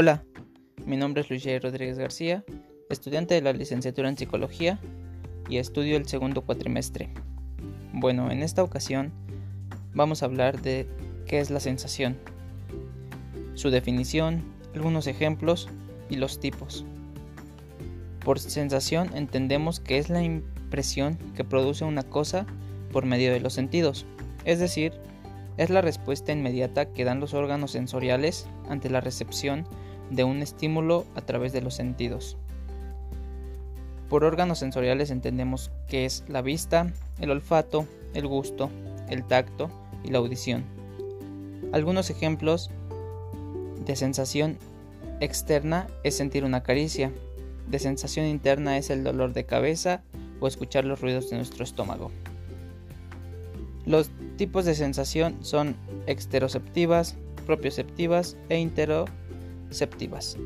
Hola, mi nombre es Luis. Rodríguez García, estudiante de la licenciatura en Psicología y estudio el segundo cuatrimestre. Bueno, en esta ocasión vamos a hablar de qué es la sensación, su definición, algunos ejemplos y los tipos. Por sensación entendemos que es la impresión que produce una cosa por medio de los sentidos, es decir, es la respuesta inmediata que dan los órganos sensoriales ante la recepción de un estímulo a través de los sentidos. Por órganos sensoriales entendemos que es la vista, el olfato, el gusto, el tacto y la audición. Algunos ejemplos de sensación externa es sentir una caricia, de sensación interna es el dolor de cabeza o escuchar los ruidos de nuestro estómago. Los tipos de sensación son exteroceptivas, propioceptivas e interoceptivas séptimas.